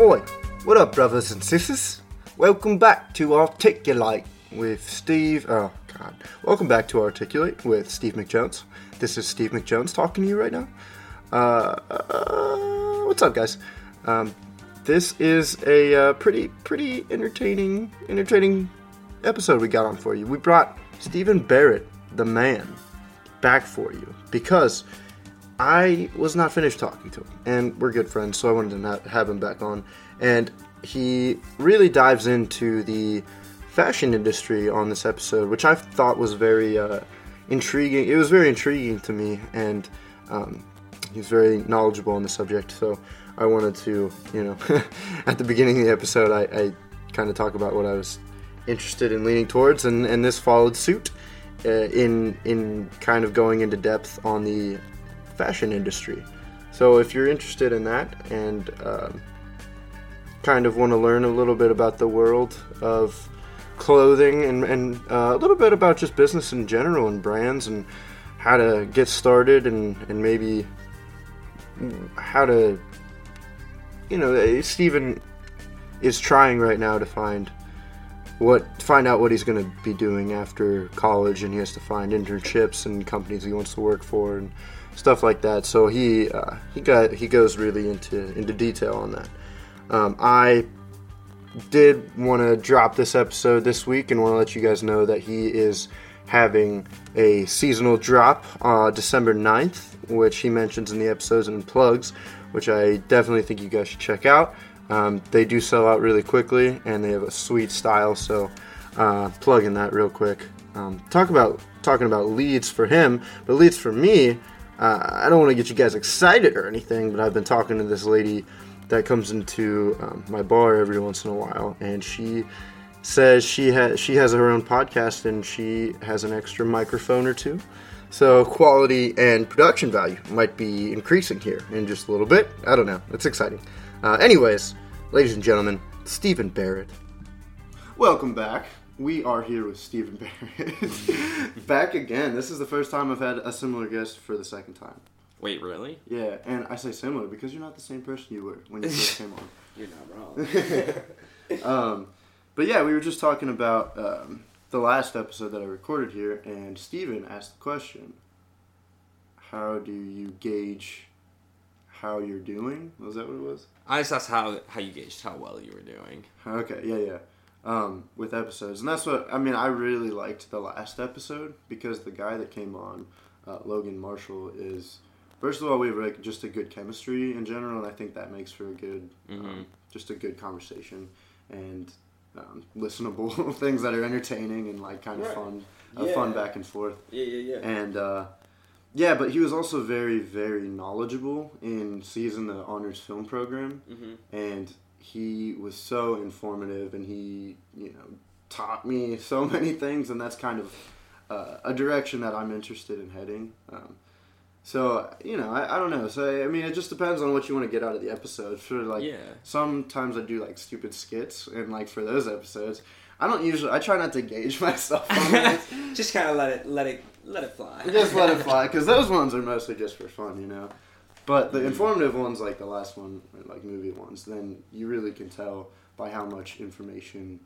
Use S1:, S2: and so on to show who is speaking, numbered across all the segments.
S1: Oi, what up, brothers and sisters? Welcome back to Articulate with Steve. Oh, God. Welcome back to Articulate with Steve McJones. This is Steve McJones talking to you right now. Uh, uh, what's up, guys? Um, this is a uh, pretty, pretty entertaining, entertaining episode we got on for you. We brought Stephen Barrett, the man, back for you because I was not finished talking to him, and we're good friends, so I wanted to not have him back on. And he really dives into the fashion industry on this episode, which I thought was very uh, intriguing. It was very intriguing to me, and um, he's very knowledgeable on the subject. So I wanted to, you know, at the beginning of the episode, I, I kind of talk about what I was interested in leaning towards, and, and this followed suit uh, in in kind of going into depth on the fashion industry. So if you're interested in that and um, kind of want to learn a little bit about the world of clothing and, and uh, a little bit about just business in general and brands and how to get started and, and maybe how to, you know, Stephen is trying right now to find what find out what he's going to be doing after college and he has to find internships and companies he wants to work for and stuff like that. So he uh, he got he goes really into into detail on that. Um, i did want to drop this episode this week and want to let you guys know that he is having a seasonal drop uh, december 9th which he mentions in the episodes and plugs which i definitely think you guys should check out um, they do sell out really quickly, and they have a sweet style. So, uh, plug in that real quick. Um, talk about talking about leads for him, but leads for me. Uh, I don't want to get you guys excited or anything, but I've been talking to this lady that comes into um, my bar every once in a while, and she says she has she has her own podcast and she has an extra microphone or two. So quality and production value might be increasing here in just a little bit. I don't know. It's exciting. Uh, anyways, ladies and gentlemen, Stephen Barrett. Welcome back. We are here with Stephen Barrett. back again. This is the first time I've had a similar guest for the second time.
S2: Wait, really?
S1: Yeah, and I say similar because you're not the same person you were when you first came on.
S2: You're not
S1: wrong. um, but yeah, we were just talking about um, the last episode that I recorded here, and Stephen asked the question How do you gauge how you're doing? Was that what it was?
S2: I just asked how how you gauged how well you were doing.
S1: Okay, yeah, yeah. Um, with episodes, and that's what I mean. I really liked the last episode because the guy that came on, uh, Logan Marshall, is first of all we have like just a good chemistry in general, and I think that makes for a good, mm-hmm. um, just a good conversation and um, listenable things that are entertaining and like kind of right. fun, uh, yeah. fun back and forth.
S2: Yeah, yeah, yeah.
S1: And uh, yeah, but he was also very, very knowledgeable in season the honors film program, mm-hmm. and he was so informative, and he, you know, taught me so many things, and that's kind of uh, a direction that I'm interested in heading. Um, so you know, I, I don't know. So I mean, it just depends on what you want to get out of the episode. For like,
S2: yeah.
S1: sometimes I do like stupid skits, and like for those episodes, I don't usually. I try not to gauge myself on
S2: just kind of let it, let it let it fly.
S1: just let it fly because those ones are mostly just for fun, you know. But the informative ones, like the last one, like movie ones, then you really can tell by how much information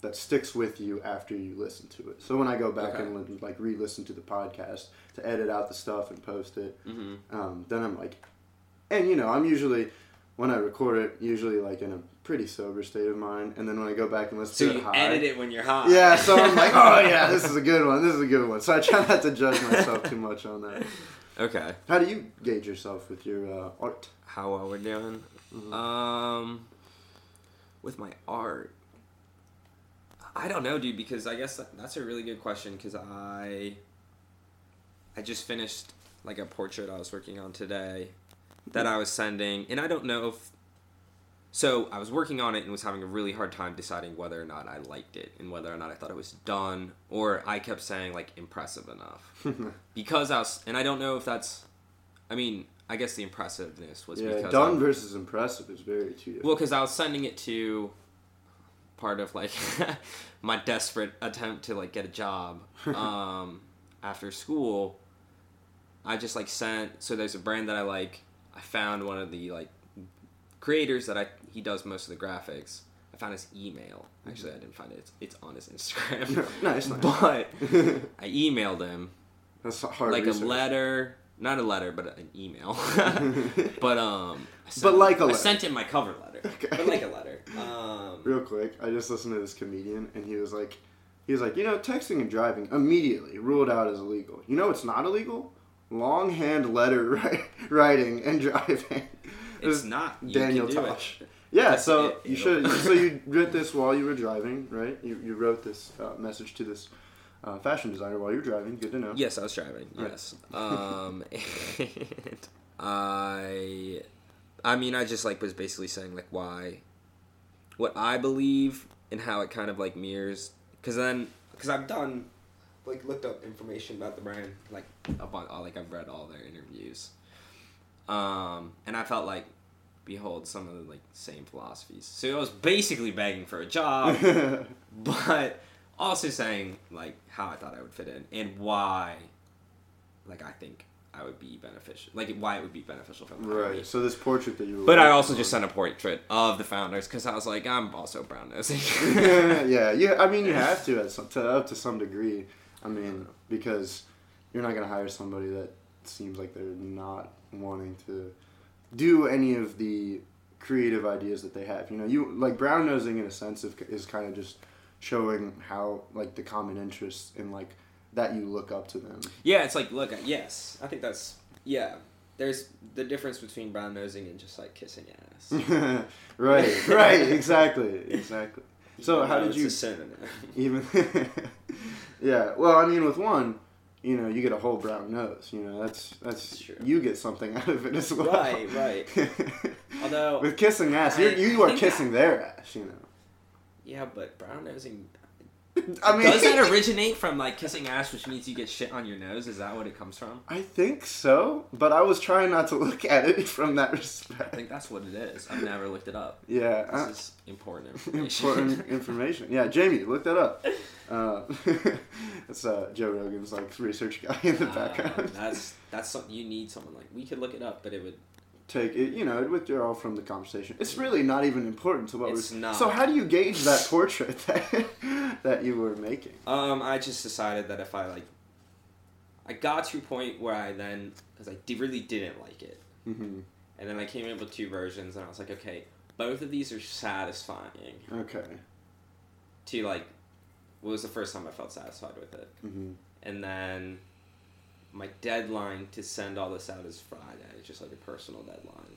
S1: that sticks with you after you listen to it. So when I go back okay. and like re-listen to the podcast to edit out the stuff and post it, mm-hmm. um, then I'm like, and you know, I'm usually when I record it, usually like in a pretty sober state of mind, and then when I go back and listen
S2: so
S1: to it
S2: high, edit it when you're high.
S1: Yeah, so I'm like, oh yeah, this is a good one. This is a good one. So I try not to judge myself too much on that.
S2: Okay.
S1: How do you gauge yourself with your uh, art?
S2: How well we're doing? Mm-hmm. Um, with my art, I don't know, dude. Because I guess that's a really good question. Because I, I just finished like a portrait I was working on today that I was sending, and I don't know if. So I was working on it and was having a really hard time deciding whether or not I liked it and whether or not I thought it was done, or I kept saying like impressive enough because I was, and I don't know if that's. I mean, I guess the impressiveness was
S1: yeah,
S2: because
S1: done I, versus impressive is very two.
S2: Well, because I was sending it to part of like my desperate attempt to like get a job um, after school. I just like sent so there's a brand that I like I found one of the like creators that I he does most of the graphics. I found his email. Actually, I didn't find it. It's, it's on his Instagram.
S1: No, it's not.
S2: But I emailed him
S1: That's hard.
S2: like
S1: research.
S2: a letter, not a letter, but an email. but um, sent,
S1: But like a
S2: I
S1: letter.
S2: sent him my cover letter.
S1: Okay.
S2: But like a letter. Um,
S1: Real quick, I just listened to this comedian, and he was like, he was like, you know, texting and driving immediately ruled out as illegal. You know, it's not illegal. Longhand letter wri- writing and driving.
S2: it's not. You
S1: Daniel Tosh.
S2: It.
S1: Yeah,
S2: That's
S1: so
S2: it,
S1: you should. so you wrote this while you were driving, right? You, you wrote this uh, message to this uh, fashion designer while you were driving. Good to know.
S2: Yes, I was driving.
S1: Right.
S2: Yes. Um, and I, I mean, I just like was basically saying like why, what I believe and how it kind of like mirrors. Because then, because I've done, like, looked up information about the brand, like about all, like I've read all their interviews, um, and I felt like, behold, some of the like same philosophies. So I was basically begging for a job but also saying like how I thought I would fit in and why, like I think I would be beneficial, like why it would be beneficial for the company.
S1: Right. So this portrait that you. Were
S2: But I also
S1: on-
S2: just sent a portrait of the founders because I was like, I'm also brown nosing.
S1: yeah, you. I mean, you have to at some, to up to some degree. I mean, because you're not gonna hire somebody that seems like they're not wanting to do any of the creative ideas that they have. You know, you like brown nosing in a sense of, is kind of just showing how like the common interests in like that you look up to them.
S2: yeah, it's like look, at yes, I think that's yeah. There's the difference between brown nosing and just like kissing ass.
S1: right, right, exactly, exactly. So how did you even? yeah, well, I mean, with one, you know, you get a whole brown nose. You know, that's that's
S2: True.
S1: you get something out of it as well.
S2: Right, right. Although
S1: with kissing ass, you're,
S2: I
S1: you are
S2: think
S1: kissing their ass. You know.
S2: yeah, but brown nosing
S1: I mean,
S2: Does that originate from like kissing ass, which means you get shit on your nose? Is that what it comes from?
S1: I think so, but I was trying not to look at it from that respect.
S2: I think that's what it is. I've never looked it up.
S1: Yeah,
S2: This
S1: uh,
S2: is important information.
S1: important information. Yeah, Jamie, look that up. Uh, that's uh, Joe Rogan's like research guy in the
S2: Uh,
S1: background.
S2: that's that's something you need someone like we could look it up, but it would.
S1: Take it, you know, it withdraw from the conversation. It's really not even important to what
S2: It's
S1: we're.
S2: not.
S1: So how do you gauge that portrait that that you were making?
S2: Um, I just decided that if I like, I got to a point where I then because I really didn't like it,
S1: hmm
S2: and then I came up with two versions, and I was like, okay, both of these are satisfying.
S1: Okay.
S2: To like, what was the first time I felt satisfied with it?
S1: hmm
S2: and then my deadline to send all this out is Friday. It's just like a personal deadline,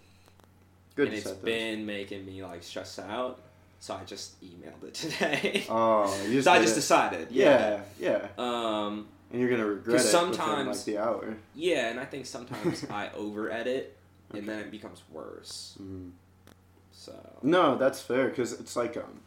S1: Good
S2: and it's
S1: set those.
S2: been making me like stressed out. So I just emailed it today.
S1: Oh, you just
S2: so I just
S1: it.
S2: decided,
S1: Yeah,
S2: yeah.
S1: yeah.
S2: Um,
S1: And you're gonna regret it
S2: 'Cause
S1: within like
S2: sometimes-
S1: the hour.
S2: yeah, and I think sometimes I over edit, and then it becomes worse.
S1: Mhm.
S2: So
S1: No, that's fair because it's like um.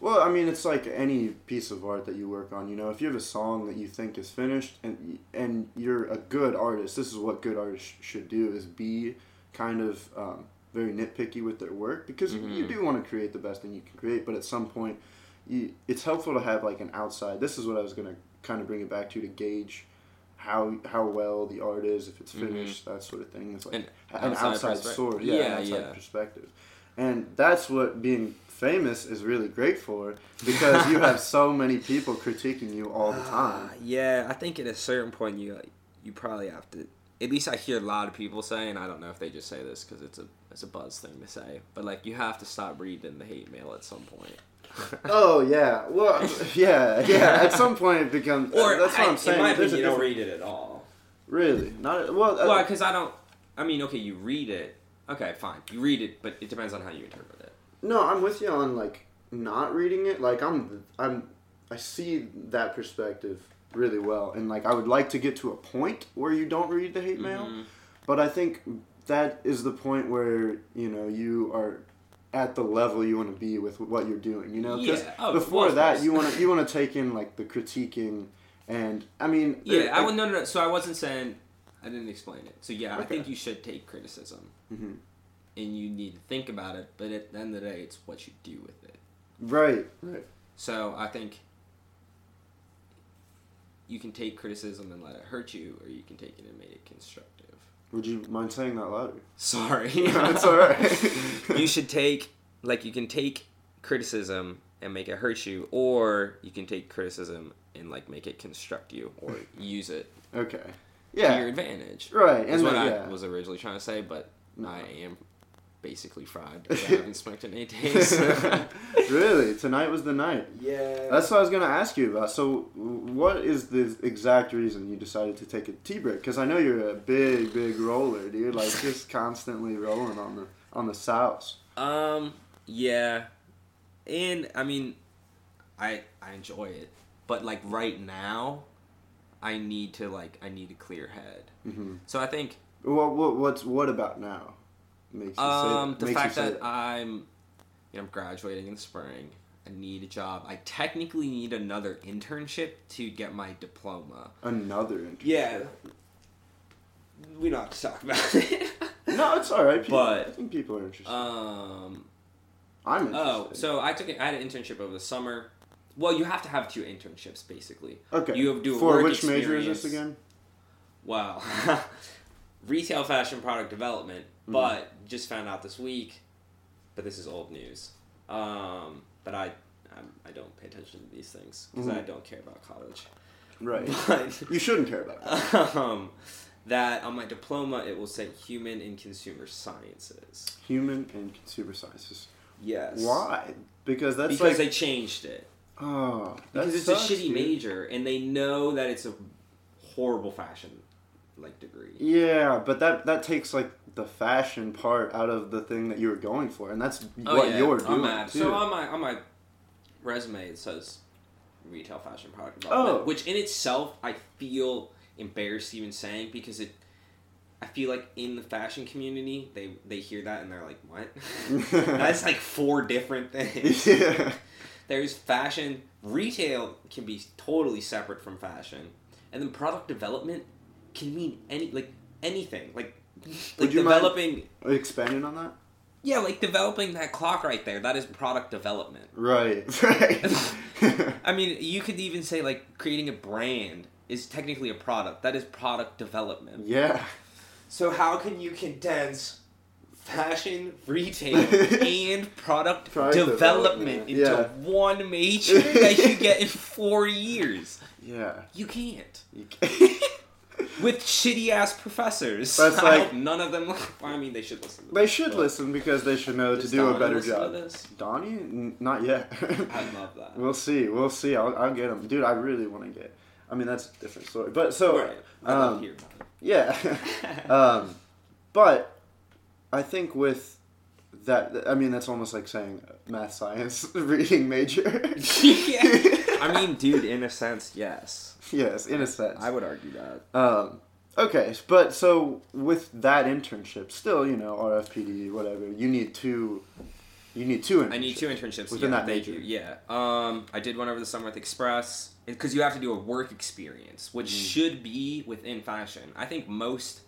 S1: Well, I mean, it's like any piece of art that you work on. You know, if you have a song that you think is finished and and you're a good artist, this is what good artists sh- should do: is be kind of um, very nitpicky with their work because you
S2: Mhm.
S1: do want to create the best thing you can create. But at some point, you it's helpful to have like an outside. This is what I was gonna kind of bring it back to to gauge how how well the art is, if it's
S2: Mhm.
S1: finished, that sort of thing. It's like
S2: An
S1: an
S2: outside
S1: outside, source, yeah, an outside
S2: yeah.
S1: perspective, and that's what being famous is really great for because you have so many people critiquing you all the time.
S2: Ah, yeah, I think at a certain point you like, you probably have to. At least I hear a lot of people saying. I don't know if they just say this because it's a it's a buzz thing to say, but like you have to stop reading the hate mail at some point.
S1: Oh yeah, well, yeah, yeah. At some point, it becomes.
S2: or
S1: that's what
S2: I,
S1: I'm saying.
S2: in my opinion, you don't read it at all.
S1: Really, not well. uh,
S2: Well, because I don't. I mean, okay, you read it. Okay, fine, you read it, but it depends on how you interpret it.
S1: No, I'm with you on like not reading it. Like I'm, I'm, I see that perspective really well, and like I would like to get to a point where you don't read the hate mail,
S2: Mhm.
S1: but I think that is the point where you know you are at the level you want to be with what you're doing. You know, because
S2: Yeah. Oh,
S1: before
S2: well,
S1: that you want to you want to take in like the critiquing, and I mean,
S2: Yeah,
S1: there-
S2: I would no no no. So I wasn't saying I didn't explain it. So yeah, I think you should take criticism,
S1: Mhm.
S2: And you need to think about it. But at the end of the day, it's what you do with it.
S1: Right, right.
S2: So I think you can take criticism and let it hurt you, or you can take it and make it constructive.
S1: Would you mind saying that louder?
S2: Sorry.
S1: It's all right.
S2: you should take like you can take criticism and make it hurt you, or you can take criticism and like make it construct you, or use it
S1: okay. Yeah.
S2: To your advantage.
S1: Right.
S2: That's
S1: And
S2: what
S1: then,
S2: I
S1: yeah.
S2: was originally trying to say, but
S1: No.
S2: I am basically fried. I haven't smoked in eight days.
S1: really, tonight was the night.
S2: yeah.
S1: That's what I was gonna ask you about. So, what is the exact reason you decided to take a tea break? Because I know you're a big, big roller, dude. Like just constantly rolling on the on the south.
S2: Um. Yeah. And I mean, I I enjoy it, but like right now, I need to like I need a clear head.
S1: Mm-hmm.
S2: So I think
S1: What, what what's what about now? Makes you
S2: um
S1: say,
S2: the fact that I'm you know I'm graduating in the spring. I need a job. I technically need another internship to get my diploma.
S1: another. Internship.
S2: Yeah. We don't have to talk about it.
S1: No, it's all right. People,
S2: But-
S1: I think people are interested.
S2: um.
S1: I'm interested.
S2: Oh, so I took it. I had an internship over the summer. Well, you have to have two internships basically.
S1: okay.
S2: you have to do
S1: For which major is this again?
S2: Wow. Retail fashion product development,
S1: Mm.
S2: but just found out this week. But this is old news. Um, but I, I'm, I don't pay attention to these things because I
S1: Mhm.
S2: don't care about college.
S1: Right.
S2: But
S1: you shouldn't care about that.
S2: um, that on my diploma it will say human and consumer sciences.
S1: Human and consumer sciences.
S2: Yes.
S1: Why? Because that's
S2: because
S1: like
S2: they changed it.
S1: oh, that
S2: Because it's
S1: sucks,
S2: a shitty
S1: dude.
S2: major, and they know that it's a horrible fashion like degree.
S1: Yeah, but that that takes like the fashion part out of the thing that you were going for, and that's
S2: Oh,
S1: what
S2: yeah,
S1: you're doing too.
S2: So on my on my resume it says retail fashion product development,
S1: Oh.
S2: which in itself I feel embarrassed even saying because it. I feel like in the fashion community, they they hear that and they're like, "What?" That's like four different things.
S1: yeah.
S2: There's fashion, retail can be totally separate from fashion, and then product development can mean any like anything like like
S1: Would you mind-
S2: developing.
S1: Expanding on that.
S2: Yeah, like developing that clock right there. That is product development.
S1: Right. Right.
S2: I mean, you could even say like creating a brand is technically a product. That is product development.
S1: yeah.
S2: So how can you condense fashion, retail, and product,
S1: Product
S2: development,
S1: development,
S2: into
S1: yeah.
S2: one major that you get in four years?
S1: Yeah.
S2: You can't.
S1: You ca-
S2: With shitty ass professors.
S1: That's
S2: I
S1: like-
S2: hope none of them. Well, I mean, they should listen. To
S1: they should listen because they should know to do a better job.
S2: this?
S1: Donnie, N- not yet.
S2: I love that.
S1: we'll see. We'll see. I'll, I'll get him, dude. I really want to get. I mean, that's a different story. But so
S2: right.
S1: Um,
S2: to hear about
S1: yeah. um, but I think with that, I mean, that's almost like saying math science reading major.
S2: yeah. I mean, dude, in a sense, yes.
S1: yes, in a sense.
S2: I would argue that.
S1: Um, okay, but so with that internship, still, you know, RFPD, whatever, you need two. You need two internships.
S2: I need two internships
S1: Within
S2: yeah,
S1: that major.
S2: Yeah. Um, I did one over the summer with Express because you have to do a work experience, which
S1: Mm.
S2: should be within fashion. I think most,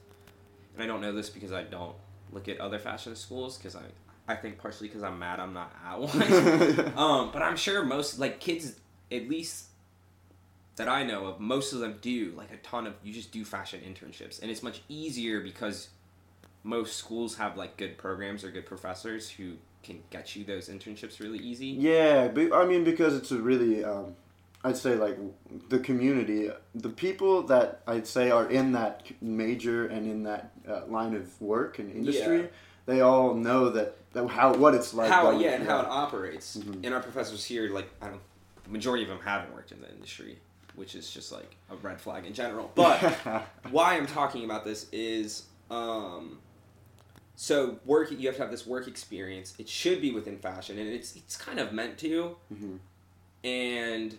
S2: and I don't know this because I don't look at other fashion schools because I, I think partially because I'm mad I'm not at one. um, but I'm sure most like kids, at least that I know of, most of them do like a ton of. You just do fashion internships, and it's much easier because most schools have like good programs or good professors who can get you those internships really easy.
S1: Yeah, but, I mean because it's a really, um, I'd say like the community, the people that I'd say are in that major and in that uh, line of work and industry,
S2: Yeah.
S1: they all know that, that how what it's like.
S2: how yeah, and how it operates.
S1: Mhm.
S2: And our professors here, like I don't, majority of them haven't worked in the industry, which is just like a red flag in general. But why I'm talking about this is um so work you have to have this work experience. It should be within fashion and it's it's kind of meant to
S1: Mhm.
S2: and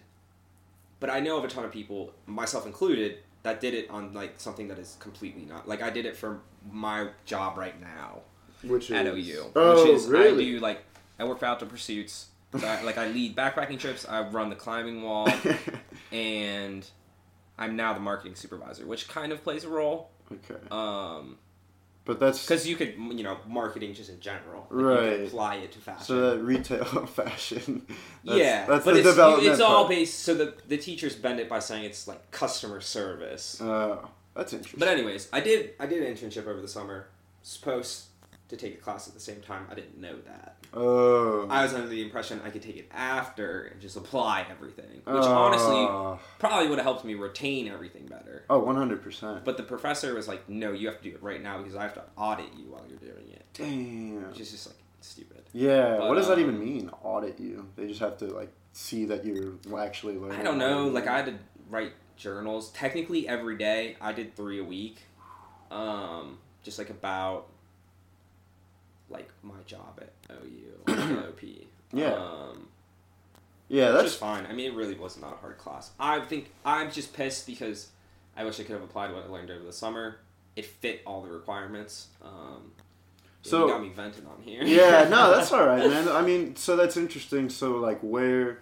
S2: but I know of a ton of people, myself included, that did it on like something that is completely not like I did it for my job right now
S1: which
S2: at
S1: is-
S2: OU.
S1: Oh,
S2: which is
S1: really?
S2: I do like I work for Outdoor Pursuits. So I, like I lead backpacking trips. I run the climbing wall, and I'm now the marketing supervisor, which kind of plays a role.
S1: okay,
S2: Um,
S1: but that's
S2: because you could you know marketing just in general, like,
S1: Right.
S2: apply it to fashion.
S1: so that retail fashion. That's,
S2: yeah,
S1: that's
S2: but
S1: the
S2: it's,
S1: development.
S2: it's all
S1: part.
S2: based. So the the teachers bend it by saying it's like customer service.
S1: Oh, That's interesting.
S2: But anyways, I did I did an internship over the summer. Supposed to take a class at the same time. I didn't know that.
S1: Oh,
S2: I was under the impression I could take it after and just apply everything, which honestly
S1: Oh.
S2: probably would have helped me retain everything better.
S1: Oh, oh, one hundred percent.
S2: But the professor was like, "No, you have to do it right now because I have to audit you while you're doing it,"
S1: Damn.
S2: which is just like stupid.
S1: Yeah,
S2: But,
S1: what does that
S2: um,
S1: even mean? Audit you? They just have to like see that you're actually learning.
S2: I don't know. Like I had to write journals technically every day. I did three a week, um, just like about like my job at OU OP.
S1: Yeah.
S2: Um,
S1: yeah,
S2: Which
S1: that's
S2: is fine. I mean, it really was not a hard class. I think I'm just pissed because I wish I could have applied what I learned over the summer. It fit all the requirements. Um,
S1: So-
S2: you got me venting on here.
S1: yeah. No, that's all right, man. I mean, so that's interesting. So like, where?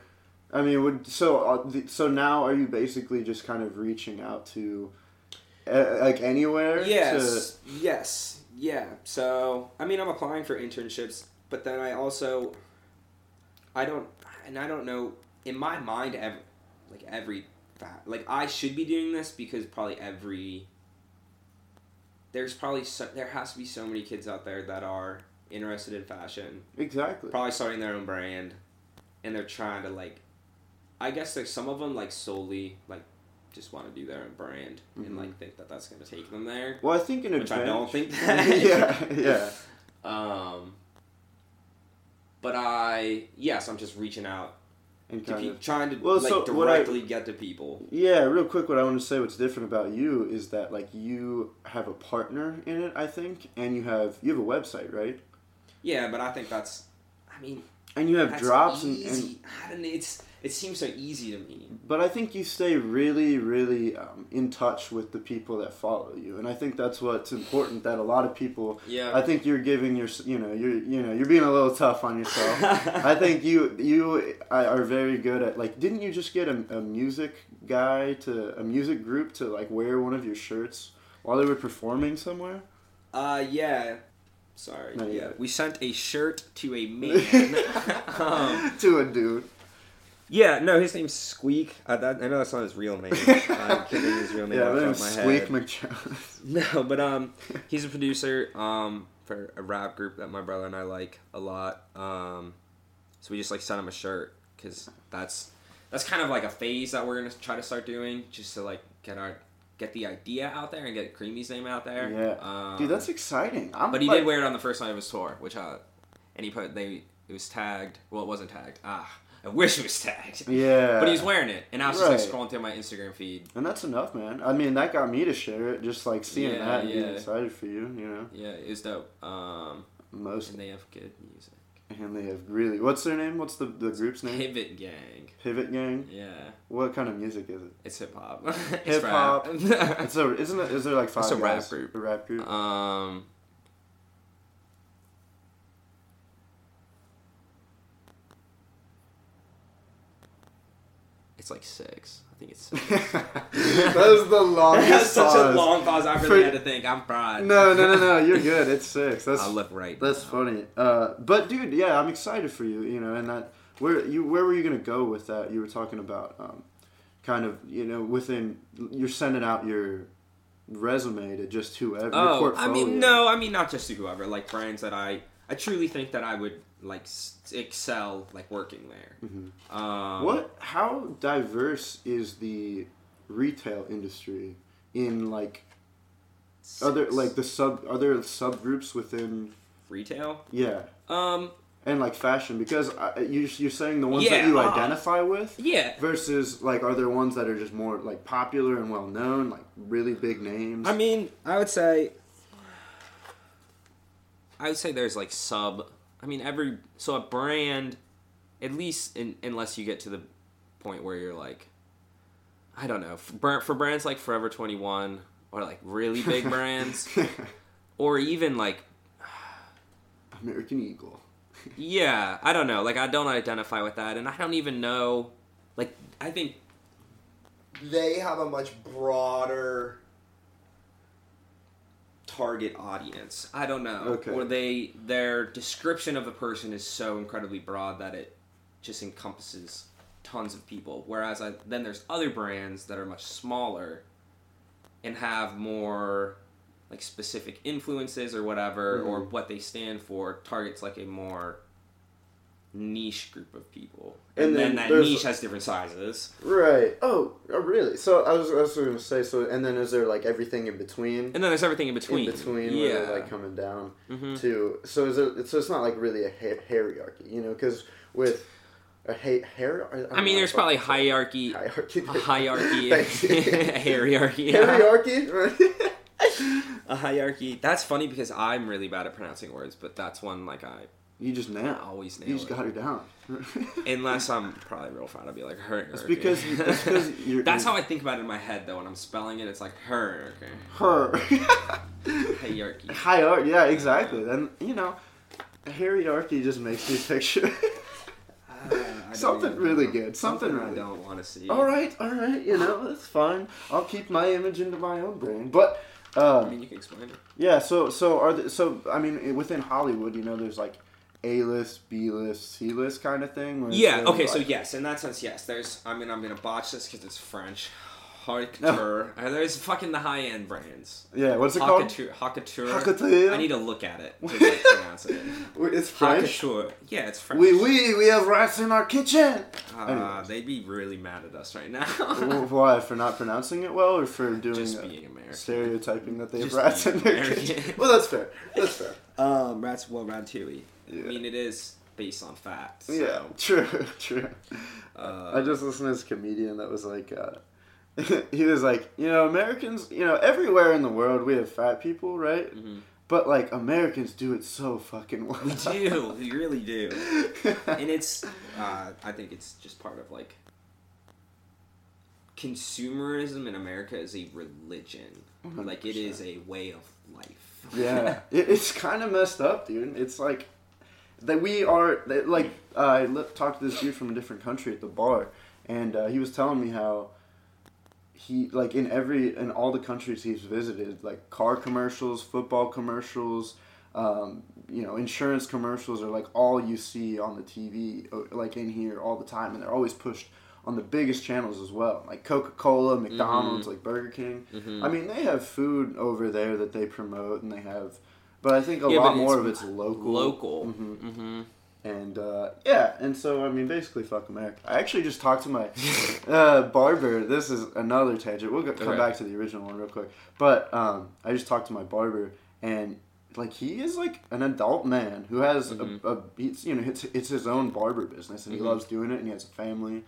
S1: I mean, would so uh, the, so now are you basically just kind of reaching out to, uh, like anywhere?
S2: Yes. Yes. Yeah. So I mean, I'm applying for internships, but then I also, I don't, and I don't know. In my mind, every, like every, like I should be doing this because probably every. There's probably so, there has to be so many kids out there that are interested in fashion,
S1: exactly.
S2: probably starting their own brand, and they're trying to like, I guess there's some of them like solely like, just want to do their own brand
S1: Mhm.
S2: and like think that that's gonna take them there.
S1: Well, I think in a.
S2: Which I don't think that.
S1: yeah, yeah.
S2: Um, but I yes, I'm just reaching out
S1: And
S2: to
S1: kind
S2: pe-
S1: of
S2: trying to
S1: Well,
S2: like
S1: so what I-
S2: directly get to people.
S1: Yeah, real quick, what I want to say, what's different about you is that like you have a partner in it, I think, and you have you have a website, right?
S2: Yeah, but I think that's. I mean,
S1: And you have drops and, and.
S2: I don't. It's it seems so easy to me.
S1: but I think you stay really, really um, in touch with the people that follow you, and I think that's what's important. That a lot of people,
S2: Yeah.
S1: I think you're giving your, you know, you're, you know, you're being a little tough on yourself. I think you, you are very good at like. Didn't you just get a, a music guy to a music group to like wear one of your shirts while they were performing somewhere?
S2: Uh, yeah. Sorry.
S1: No,
S2: yeah.
S1: yeah.
S2: We sent a shirt to a man. um,
S1: to a dude.
S2: Yeah. No, his name's Squeak. I, that, I know that's not his real name. I'm kidding. His real name.
S1: Yeah,
S2: off
S1: my
S2: the
S1: name's
S2: my
S1: Squeak
S2: head.
S1: McJones.
S2: No, but um, he's a producer um for a rap group that my brother and I like a lot. Um, so we just like sent him a shirt because that's that's kind of like a phase that we're gonna try to start doing just to like get our get the idea out there and get Creamy's name out there.
S1: Yeah.
S2: Um,
S1: Dude, that's exciting. I'm
S2: But he
S1: like,
S2: did wear it on the first night of his tour, which uh, and he put they it was tagged. Well, it wasn't tagged. Ah, I wish it was tagged.
S1: Yeah.
S2: But he's wearing it, and I was just like scrolling through my Instagram feed.
S1: And that's enough, man. I mean, that got me to share it. Just like seeing
S2: Yeah,
S1: that and being
S2: yeah.
S1: excited for you, you know.
S2: Yeah, it was dope. Um,
S1: Most
S2: and they have good music.
S1: and they have really. What's their name? What's the the group's name?
S2: Pivot Gang.
S1: Pivot Gang.
S2: Yeah,
S1: What kind of music is it?
S2: it's hip hop.
S1: Hip hop.
S2: rap.
S1: It's a isn't it? Is there like five?
S2: It's a rap
S1: guys?
S2: group.
S1: A rap group.
S2: um. Like six. I think it's six.
S1: that was the longest
S2: That's such a long pause. I really
S1: For-
S2: had to think. I'm fried.
S1: No, no, no, no. You're good. It's six. That's
S2: I'll look right.
S1: That's
S2: now.
S1: funny. Uh, but dude, yeah, I'm excited for you. You know, and that where you where were you gonna go with that? You were talking about um, kind of you know within you're sending out your resume to just whoever. your
S2: Oh, I mean, no, I mean not just to whoever. Like brands that I, I truly think that I would like excel like working there.
S1: Mhm.
S2: Um,
S1: What? How diverse is the retail industry in like other like the sub other subgroups within?
S2: retail?
S1: Yeah.
S2: Um,
S1: And like fashion, because you, you're saying the ones
S2: Yeah,
S1: that you
S2: uh,
S1: identify with,
S2: yeah.
S1: versus like are there ones that are just more like popular and well known like really big names
S2: I mean, I would say. I would say there's like sub. I mean, every so a brand, at least in, unless you get to the point where you're like, I don't know, for, for brands like Forever Twenty One or like really big brands, or even like
S1: american eagle
S2: Yeah, I don't know. Like I don't identify with that, and I don't even know. Like I think they have a much broader target audience. I don't know.
S1: Okay.
S2: Or they their description of a person is so incredibly broad that it just encompasses tons of people. Whereas I then there's other brands that are much smaller and have more like specific influences or whatever or
S1: Mhm.
S2: what they stand for targets like a more niche group of people
S1: And
S2: and,
S1: then
S2: then, that niche has different sizes
S1: Right. Oh, oh, really? So I was, I was going to say. So, and then is there like everything in between?
S2: and then there's everything in between
S1: In between,
S2: yeah
S1: like coming down
S2: Mhm.
S1: to. So is it? So it's not like really a hierarchy, you know? Because with a hi- hierarchy.
S2: I mean, there's probably hierarchy,
S1: hierarchy.
S2: a hierarchy, a hierarchy,
S1: hierarchy. Right?
S2: a hierarchy. That's funny because I'm really bad at pronouncing words, but that's one like I
S1: you just nail.
S2: always nail
S1: You just
S2: it.
S1: got her down.
S2: Unless I'm probably real fat, I'll be like her.
S1: It's because you- it's 'cause you're-
S2: That's how I think about it in my head, though. When I'm spelling it, it's like her. Okay.
S1: her.
S2: Hierarchy.
S1: Hierarchy. Yeah, exactly. Then you know, hierarchy just makes me picture.
S2: I
S1: Something really
S2: know.
S1: good. Something
S2: I
S1: really-
S2: don't want to see.
S1: all right, all right. You know, that's fine. I'll keep my image into my own brain. But
S2: I
S1: um,
S2: mean, you can explain it.
S1: yeah. So so are the, so I mean within Hollywood, you know, there's like A list, B list, C list kind of thing.
S2: Yeah. Okay. So yes, in that sense, yes. There's. I mean, I'm gonna botch this because it's French. Haute. And there's fucking the high end brands.
S1: yeah. What's it
S2: Haute
S1: called?
S2: couture. Haute couture.
S1: Haute couture.
S2: I need to look at it to pronounce it.
S1: It's French.
S2: couture. Yeah, it's French.
S1: We we we have rats in our kitchen.
S2: Uh,
S1: Anyways.
S2: they'd be really mad at us right now.
S1: Why for not pronouncing it well, or for doing
S2: Just
S1: uh,
S2: being American.
S1: stereotyping that they have
S2: Just
S1: rats in their kitchen? Well, that's fair. That's fair.
S2: Um, rats. Well, ratatouille.
S1: Yeah.
S2: I mean, it is based on facts. So,
S1: Yeah, true, true.
S2: Uh,
S1: I just listened to this comedian that was like, uh, he was like, you know, Americans, you know, everywhere in the world we have fat people, right?
S2: mhm.
S1: But like Americans do it so fucking well.
S2: We do. We really do. And it's. Uh, I think it's just part of like. Consumerism in America is a religion. Like it is a way of life.
S1: yeah, it, it's kind of messed up, dude. It's like that we are that, like I talked to this dude from a different country at the bar, and uh, he was telling me how he like in every in all the countries he's visited, like car commercials, football commercials. Um, you know, insurance commercials are like all you see on the TV, uh, like in here all the time, and they're always pushed on the biggest channels as well, like Coca Cola, McDonald's, like Burger King.
S2: Mhm.
S1: I mean, they have food over there that they promote, and they have, but I think a
S2: Yeah,
S1: lot more of it's local.
S2: Local.
S1: Mhm.
S2: Mm-hmm.
S1: And uh, yeah, and so I mean, basically, fuck America. I actually just talked to my uh, barber. This is another tangent. We'll go, come
S2: Okay.
S1: back to the original one real quick. But um, I just talked to my barber, and like he is like an adult man who has
S2: Mhm.
S1: a, a you know it's it's his own barber business, and he
S2: Mhm.
S1: loves doing it, and he has a family,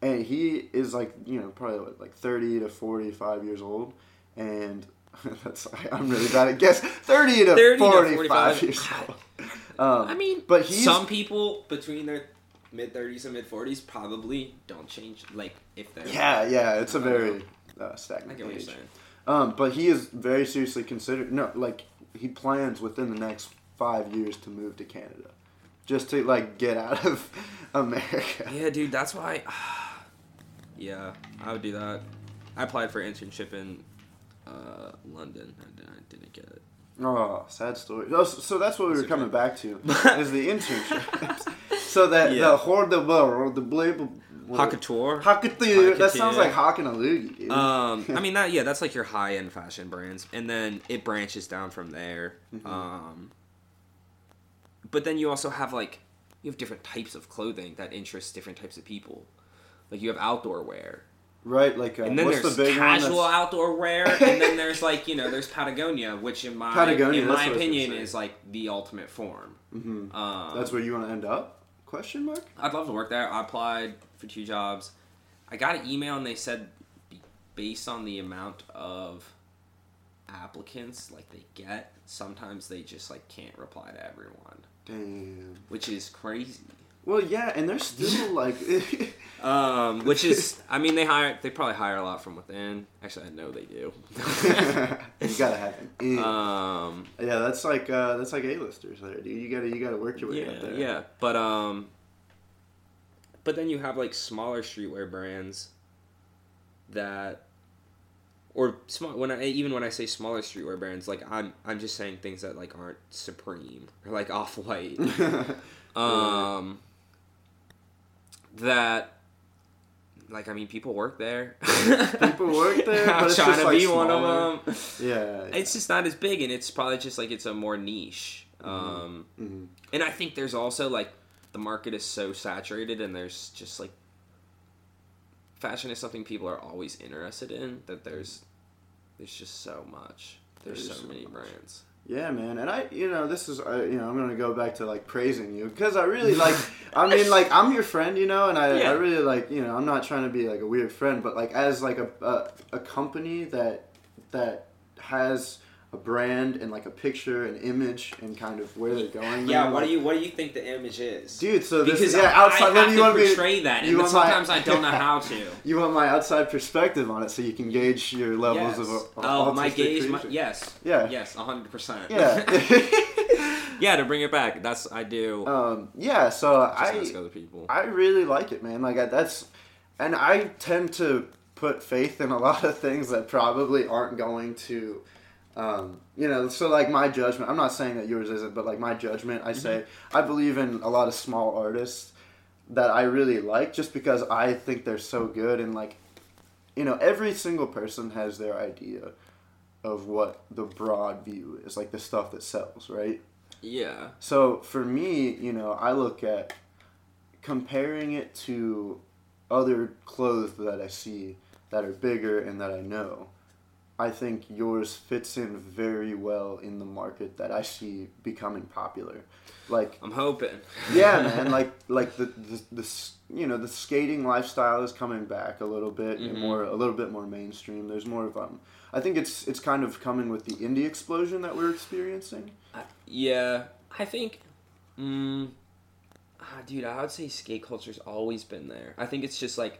S1: and he is like you know probably what, like thirty to forty five years old, and. That's I'm really bad at guess. Thirty to
S2: 30 to
S1: 45
S2: 45.
S1: years old. Um,
S2: I mean,
S1: but
S2: some people between their mid thirties and mid forties probably don't change. Like if they're
S1: Yeah, yeah, it's a very uh,
S2: I
S1: stagnant
S2: get what you're
S1: age.
S2: saying.
S1: Um, but he is very seriously considered. No, like he plans within the next five years to move to Canada, just to like get out of America.
S2: Yeah, dude, that's why. yeah, I would do that. I applied for internship in uh, London and I didn't get it.
S1: Oh, sad story. Oh, so, so that's what we were coming back to is the internship. so that
S2: Yeah.
S1: the horde the world the blade
S2: Hakator.
S1: Hakatir. That sounds like hawking a loogie, dude.
S2: Um, I mean that yeah, that's like your high end fashion brands, and then it branches down from there.
S1: Mhm.
S2: Um, but then you also have like you have different types of clothing that interest different types of people. Like you have outdoor wear,
S1: right? Like uh,
S2: and then
S1: what's
S2: there's
S1: the big
S2: casual outdoor wear, and then there's like you know there's Patagonia, which in my
S1: Patagonia,
S2: in my
S1: what I was gonna
S2: opinion is like the ultimate form.
S1: Mhm.
S2: Um,
S1: That's where you want to end up? Question mark.
S2: I'd love to work there. I applied for two jobs. I got an email and they said based on the amount of applicants like they get, sometimes they just like can't reply to everyone,
S1: Damn.
S2: which is crazy.
S1: Well, yeah, and they're still like.
S2: Um, which is, I mean, they hire, they probably hire a lot from within. Actually, I know they do.
S1: you gotta have in.
S2: um,
S1: yeah, that's like uh, that's like A-listers there, dude. You gotta you gotta work your way
S2: yeah,
S1: up there.
S2: yeah, but um, but then you have like smaller streetwear brands that, or small. When I even when I say smaller streetwear brands, like I'm I'm just saying things that like aren't Supreme or like Off White. um, that like I mean, people work there.
S1: People work there,
S2: I'm
S1: it's
S2: trying to
S1: like,
S2: be one of them.
S1: Yeah.
S2: It's just not as big, and it's probably just like it's a more niche. Um,
S1: Mhm.
S2: and I think there's also like the market is so saturated, and there's just like fashion is something people are always interested in. That there's there's just so much. There's
S1: There's
S2: so
S1: so
S2: many
S1: much.
S2: brands.
S1: Yeah, man, and I, you know, this is, I, you know, I'm gonna go back to like praising you because I really like. I mean, like, I'm your friend, you know, and I,
S2: Yeah.
S1: I really like, you know, I'm not trying to be like a weird friend, but like as like a a, a company that that has a brand and like a picture, an image, and kind of where they're going.
S2: Yeah, what
S1: like-
S2: do you what do you think the image is?
S1: dude? So this
S2: because
S1: is yeah,
S2: I,
S1: outside.
S2: I have
S1: me-
S2: to
S1: you want me to-
S2: portray that,
S1: you
S2: and
S1: want my-
S2: sometimes I don't know how to.
S1: You want my outside perspective on it, so you can gauge your levels
S2: Yes.
S1: of. of
S2: oh, my gauge. My, yes.
S1: Yeah.
S2: Yes, hundred percent.
S1: Yeah.
S2: yeah, to bring it back, that's I do.
S1: um, yeah. So I.
S2: ask other people.
S1: I really like it, man. Like I, that's, and I tend to put faith in a lot of things that probably aren't going to, um, you know. So like my judgment. I'm not saying that yours isn't, but like my judgment, I say I believe in a lot of small artists that I really like, just because I think they're so good and like, you know, every single person has their idea of what the broad view is, like the stuff that sells, right?
S2: yeah.
S1: So for me, you know, I look at comparing it to other clothes that I see that are bigger and that I know. I think yours fits in very well in the market that I see becoming popular. Like
S2: I'm hoping.
S1: yeah, man, like like the, the the you know the skating lifestyle is coming back a little bit and
S2: Mhm.
S1: more a little bit more mainstream. There's more of um, I think it's it's kind of coming with the indie explosion that we're experiencing.
S2: Yeah, I think. Mm, ah, dude, I would say skate culture's always been there. I think it's just like.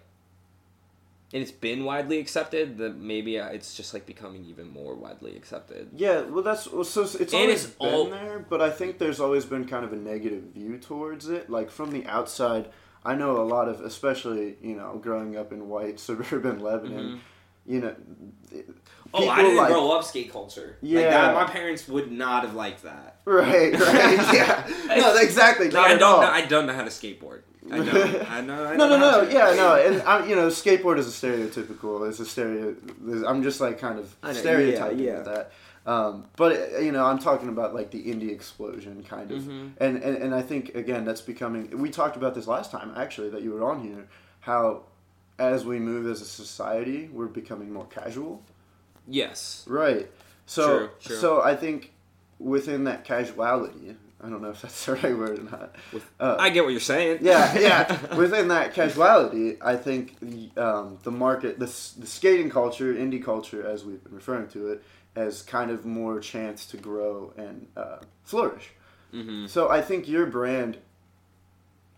S2: And it's been widely accepted. That maybe uh, it's just like becoming even more widely accepted.
S1: Yeah, well, that's well, so it's
S2: And
S1: always
S2: it's
S1: been
S2: all-
S1: there, but I think there's always been kind of a negative view towards it. Like from the outside, I know a lot of, especially you know, growing up in white suburban Lebanon, you know.
S2: Oh, I didn't
S1: like-
S2: grow up skate culture. Like
S1: Yeah.
S2: that, my parents would not have liked that.
S1: Right, right, yeah. No, exactly.
S2: Like,
S1: not
S2: I
S1: at
S2: don't
S1: all.
S2: know. I don't know how to skateboard. I don't. I know. I
S1: no, no,
S2: know
S1: no.
S2: to.
S1: Yeah, no, and I, you know, skateboard is a stereotypical. It's a stereo. I'm just like kind of
S2: know, yeah,
S1: stereotyping
S2: yeah.
S1: with that. Um, but you know, I'm talking about like the indie explosion kind of,
S2: Mhm.
S1: and, and and I think again that's becoming. We talked about this last time actually that you were on here. How, as we move as a society, we're becoming more casual.
S2: Yes.
S1: Right. So
S2: True, true.
S1: so I think within that casuality, I don't know if that's the right word or not.
S2: With-
S1: uh,
S2: I get what you're saying.
S1: yeah, yeah. Within that casuality, I think the, um, the market, the, the skating culture, indie culture, as we've been referring to it, has kind of more chance to grow and uh, flourish.
S2: hmm
S1: So I think your brand,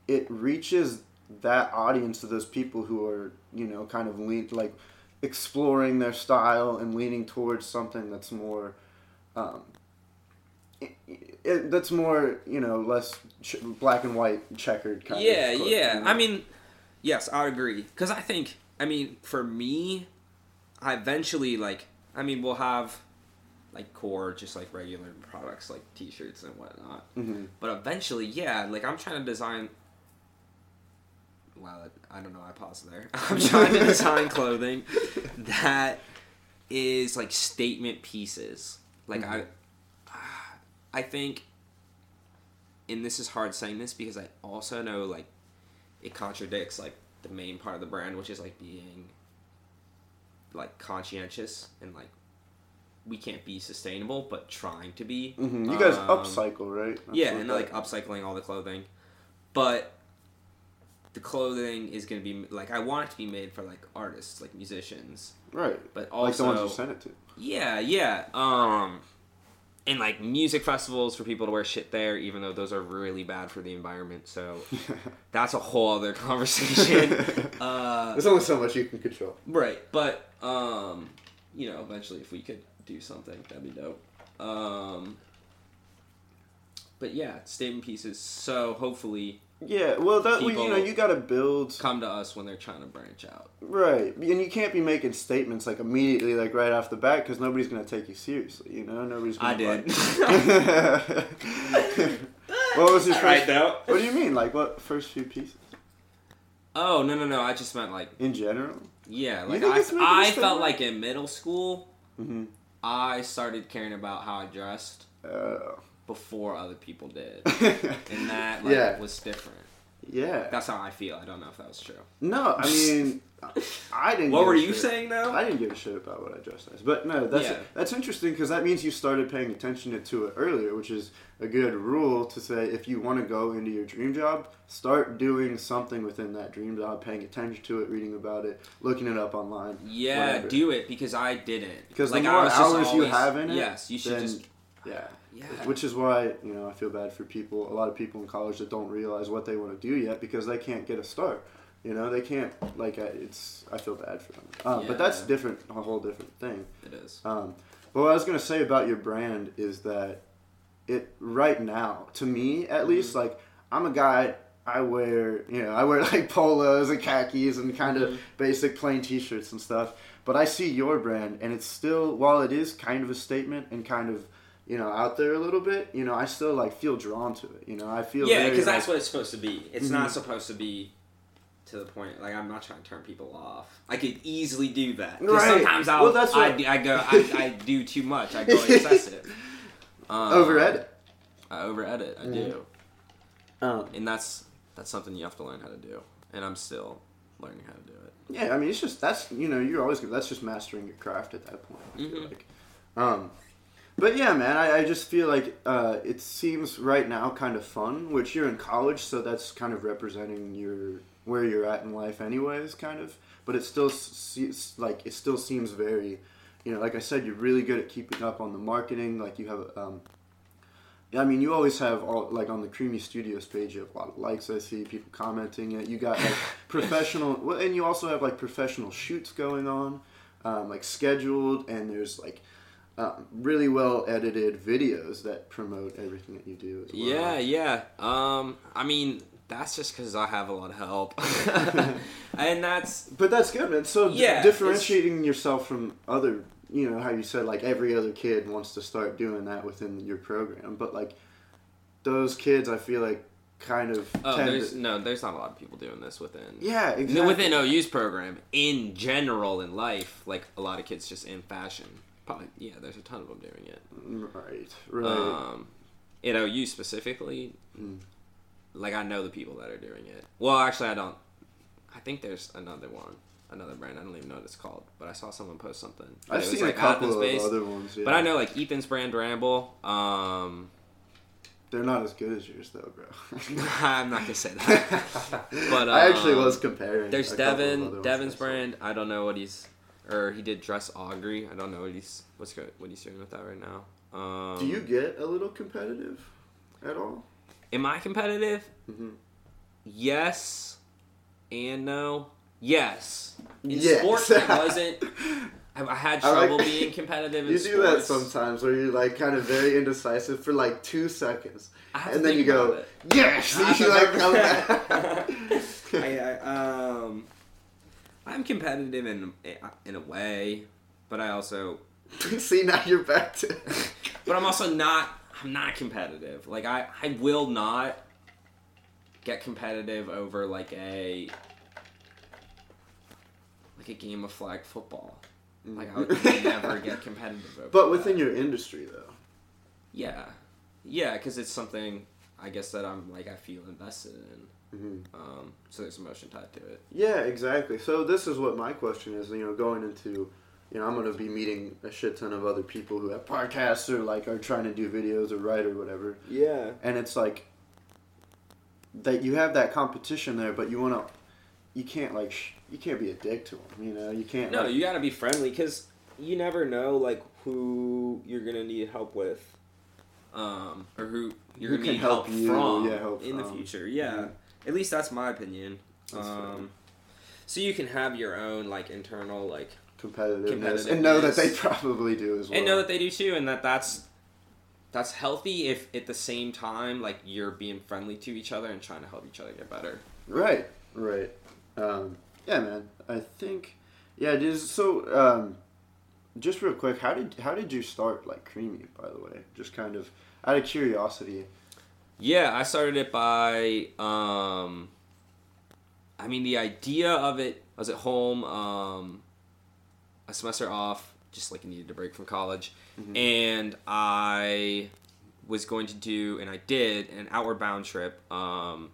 S1: it reaches that audience of those people who are, you know, kind of lean like exploring their style and leaning towards something that's more, um, it, that's more, you know, less ch- black and white checkered kind
S2: Yeah,
S1: of. clothing,
S2: yeah.
S1: you know?
S2: I mean, yes, I agree. Because I think, I mean, for me, I eventually like. I mean, we'll have like core, just like regular products like T-shirts and whatnot.
S1: Mhm.
S2: But eventually, yeah, like I'm trying to design. Wow, I don't know. I paused there. I'm trying to design clothing that is like statement pieces. Like
S1: Mhm.
S2: I, I think, and this is hard saying this because I also know like it contradicts like the main part of the brand, which is like being like conscientious and like we can't be sustainable, but trying to be.
S1: Mhm. You guys
S2: Um,
S1: upcycle, right? That's
S2: yeah, and
S1: that-
S2: like upcycling all the clothing, but the clothing is gonna be like I want it to be made for like artists, like musicians,
S1: right,
S2: but
S1: like the ones
S2: also
S1: you sent it to.
S2: yeah, yeah, um, and like music festivals for people to wear shit there, even though those are really bad for the environment. So that's a whole other conversation. uh,
S1: There's only so much you can control.
S2: Right, but um, you know, eventually, if we could do something, that'd be dope. Um, but yeah, statement pieces. So hopefully,
S1: Yeah, well, that well, you know, you got to build
S2: come to us when they're trying to branch out.
S1: right, and you can't be making statements like immediately, like right off the bat, because nobody's gonna take you seriously. You know, nobody's. Gonna
S2: I did.
S1: what was your first?
S2: right, though.
S1: What do you mean? Like what first few pieces?
S2: Oh no no no! I just meant like
S1: in general?
S2: yeah, like
S1: think
S2: I,
S1: it's making a
S2: I
S1: statement?
S2: felt like in middle school
S1: Mm-hmm.
S2: I started caring about how I dressed
S1: Uh,
S2: before other people did, and that like
S1: Yeah.
S2: was different.
S1: yeah.
S2: That's how I feel. I don't know if that was true.
S1: No, I mean, I didn't.
S2: What were you
S1: shit.
S2: saying though?
S1: I didn't give a shit about what I dressed as, but no, that's
S2: Yeah.
S1: that's interesting because that means you started paying attention to it earlier, which is a good rule to say if you want to go into your dream job, start doing something within that dream job, paying attention to it, reading about it, looking it up online.
S2: yeah,
S1: whatever.
S2: do it because I didn't.
S1: Because
S2: like,
S1: the
S2: I
S1: more hours you
S2: always-
S1: have in it,
S2: yes, you should
S1: then-
S2: just
S1: Yeah.
S2: Yeah.
S1: Which is why you know I feel bad for people. A lot of people in college that don't realize what they want to do yet because they can't get a start. You know, they can't like it's. I feel bad for them. Um, But that's different, a whole different thing.
S2: It is.
S1: Um, but what I was gonna say about your brand is that it right now, to me at least, like I'm a guy. I wear, you know, I wear like polos and khakis and kind of
S2: Mhm.
S1: basic plain T-shirts and stuff. But I see your brand, and it's still, while it is kind of a statement and kind of, you know, out there a little bit, you know, I still like feel drawn to it. You know, I feel
S2: Yeah, because
S1: like-
S2: that's what it's supposed to be. It's
S1: Mhm.
S2: not supposed to be to the point. Like I'm not trying to turn people off. I could easily do that
S1: Right.
S2: Sometimes I'll,
S1: Well, that's
S2: I,
S1: what-
S2: I go. I, I do too much. I go excessive. Um,
S1: over edit.
S2: I over edit. I do,
S1: Um,
S2: and that's that's something you have to learn how to do. And I'm still learning how to do it.
S1: Yeah, I mean, it's just that's you know you're always that's just mastering your craft at that point. I feel
S2: Mhm.
S1: like, um, but yeah, man, I, I just feel like uh, it seems right now kind of fun, which you're in college, so that's kind of representing your where you're at in life, anyways, kind of. But it still seems like it still seems very, you know, like I said, you're really good at keeping up on the marketing. Like you have, um, I mean, you always have all like on the Creamy Studios page. You have a lot of likes. I see people commenting it. You got like professional, well, and you also have like professional shoots going on, um, like scheduled, and there's like um, really well edited videos that promote everything that you do. As well.
S2: Yeah, yeah. Um, I mean, that's just because I have a lot of help, and that's
S1: But that's good, man. So d-
S2: Yeah,
S1: differentiating yourself from other, you know, how you said like every other kid wants to start doing that within your program, but like those kids, I feel like kind of
S2: oh,
S1: tend
S2: there's
S1: to,
S2: no, there's not a lot of people doing this within.
S1: yeah, exactly.
S2: Within OU's program, in general in life, like a lot of kids just in fashion. Probably, yeah, there's a ton of them doing it.
S1: right, right.
S2: Um, in OU specifically,
S1: Mm.
S2: like I know the people that are doing it. Well, actually, I don't. I think there's another one, another brand. I don't even know what it's called, but I saw someone post something.
S1: I've
S2: It was,
S1: seen
S2: like,
S1: a couple of
S2: based.
S1: other ones, yeah.
S2: But I know like Ethan's brand Ramble. Um,
S1: they're not as good as yours, though, bro.
S2: I'm not gonna say that. But,
S1: I actually
S2: um,
S1: was comparing.
S2: There's
S1: a couple of other
S2: Devin, Devin's brand. I don't know what he's, or he did dress Augury. I don't know what he's what's good what he's doing with that right now. Um,
S1: Do you get a little competitive at all?
S2: Am I competitive?
S1: Mm-hmm.
S2: Yes, and no. Yes. In
S1: Yes.
S2: sports, I wasn't. I, had
S1: I like-
S2: trouble being competitive in
S1: You do that sometimes where you're like kind of very indecisive for like two seconds.
S2: I have to
S1: and then you go,
S2: it.
S1: yes! You like come back.
S2: I, I, um, I'm competitive in in a way, but I also,
S1: See, now you're back to.
S2: but I'm also not. I'm not competitive. Like I, I will not get competitive over like a like a game of flag football. Like I would never get competitive over.
S1: But
S2: that.
S1: within your industry, though.
S2: Yeah, yeah, because it's something I guess that I'm like I feel invested in.
S1: Mm-hmm.
S2: Um, so there's emotion tied to it.
S1: Yeah, exactly. So this is what my question is. You know, going into, you know, I'm going to be meeting a shit ton of other people who have podcasts or like are trying to do videos or write or whatever,
S2: Yeah.
S1: and it's like that you have that competition there, but you want to, you can't like, sh- you can't be a dick to them. You know, you can't.
S2: No,
S1: like,
S2: you gotta be friendly because you never know like who you're gonna need help with, um, or who you're
S1: Who
S2: gonna
S1: can
S2: need
S1: help
S2: help,
S1: you,
S2: from
S1: yeah, help
S2: in the future. Yeah.
S1: Mhm.
S2: At least that's my opinion.
S1: That's
S2: um, so you can have your own like internal like
S1: competitiveness, and know that they probably do as well.
S2: and know that they do too, and that that's that's healthy if at the same time like you're being friendly to each other and trying to help each other get better.
S1: Right, right. Um, yeah, man. I think, yeah, it is. So, um, just real quick, how did how did you start like creamy? By the way, just kind of out of curiosity.
S2: Yeah, I started it by um I mean, the idea of it. I was at home, um, a semester off, just like needed a break from college, and I was going to do, and I did an outward bound trip. Um,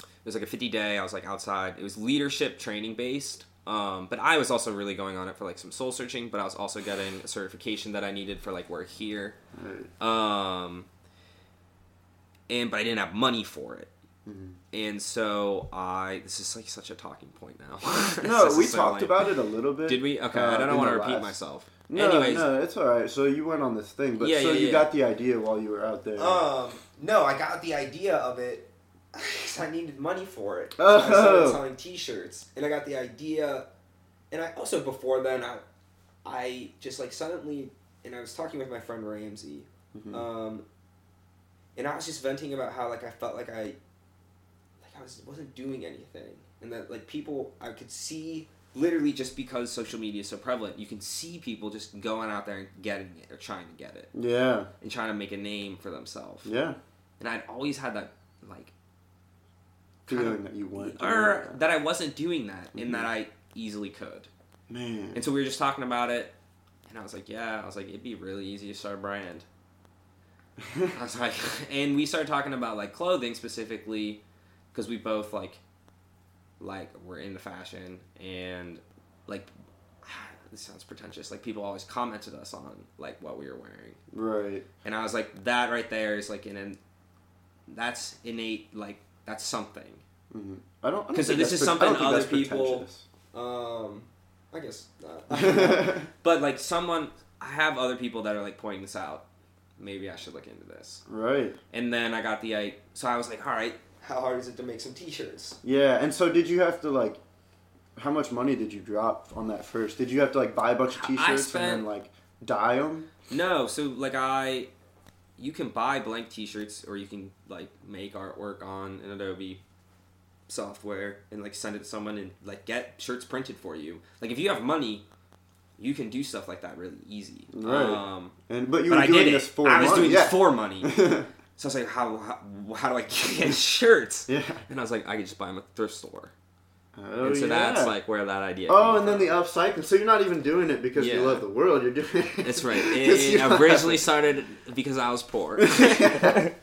S2: it was like a 50 day. I was like outside. It was leadership training based. Um, but I was also really going on it for like some soul searching. But I was also getting a certification that I needed for like work here.
S1: Right.
S2: Um, and but I didn't have money for it.
S1: Mm-hmm.
S2: And so I this is like such a talking point now.
S1: No, we
S2: so
S1: talked
S2: lame.
S1: about it a little bit.
S2: Did we? Okay,
S1: uh,
S2: I don't want to repeat
S1: last-
S2: myself.
S1: No,
S2: Anyways,
S1: no, it's all right. So you went on this thing, but
S2: Yeah,
S1: so
S2: yeah,
S1: you
S2: yeah.
S1: got the idea while you were out there.
S2: Um, no, I got the idea of it because I needed money for it.
S1: Oh.
S2: So I started selling T-shirts, and I got the idea. And I also before then, I, I just like suddenly, and I was talking with my friend Ramsey,
S1: Mhm.
S2: um, and I was just venting about how like I felt like I, like I was wasn't doing anything, and that like people I could see literally just because social media is so prevalent, you can see people just going out there and getting it or trying to get it
S1: yeah,
S2: and trying to make a name for themselves.
S1: yeah.
S2: And I'd always had that like
S1: Feeling
S2: of-
S1: that you weren't.
S2: or
S1: that.
S2: that I wasn't doing that
S1: Mhm.
S2: and that I easily could.
S1: Man.
S2: And so we were just talking about it and I was like, yeah, I was like it'd be really easy to start a brand. I was like and we started talking about like clothing specifically because we both like like we're into fashion and like this sounds pretentious like people always commented us on like what we were wearing
S1: right.
S2: and I was like, that right there is like an, an that's innate, like that's something.
S1: hmm I don't. I don't
S2: 'Cause
S1: think
S2: this is
S1: pre- I don't
S2: something other people-. Um, I guess not. but like someone, I have other people that are like pointing this out. Maybe I should look into this.
S1: right.
S2: And then I got the I, so I was like, all right, how hard is it to make some T-shirts?
S1: Yeah, and so did you have to like? How much money did you drop on that first? Did you have to like buy a bunch of t-shirts and then like dye them?
S2: No, so like I, you can buy blank T-shirts or you can like make artwork on an Adobe software and like send it to someone and like get shirts printed for you. Like if you have money, you can do stuff like that really easy.
S1: Right.
S2: Um,
S1: And but you
S2: but
S1: were
S2: I
S1: doing
S2: did
S1: this
S2: it.
S1: for
S2: I was
S1: money.
S2: doing
S1: yeah.
S2: this for money. so I was like, how, how how do I get shirts?
S1: yeah.
S2: And I was like, I could just buy them at the thrift store.
S1: Oh,
S2: and so
S1: yeah.
S2: that's like where that idea.
S1: Oh, and then
S2: from.
S1: the upcycling. So you're not even doing it because
S2: Yeah.
S1: you love the world. You're doing it.
S2: That's right. It, it originally started because I was poor.
S1: Hey,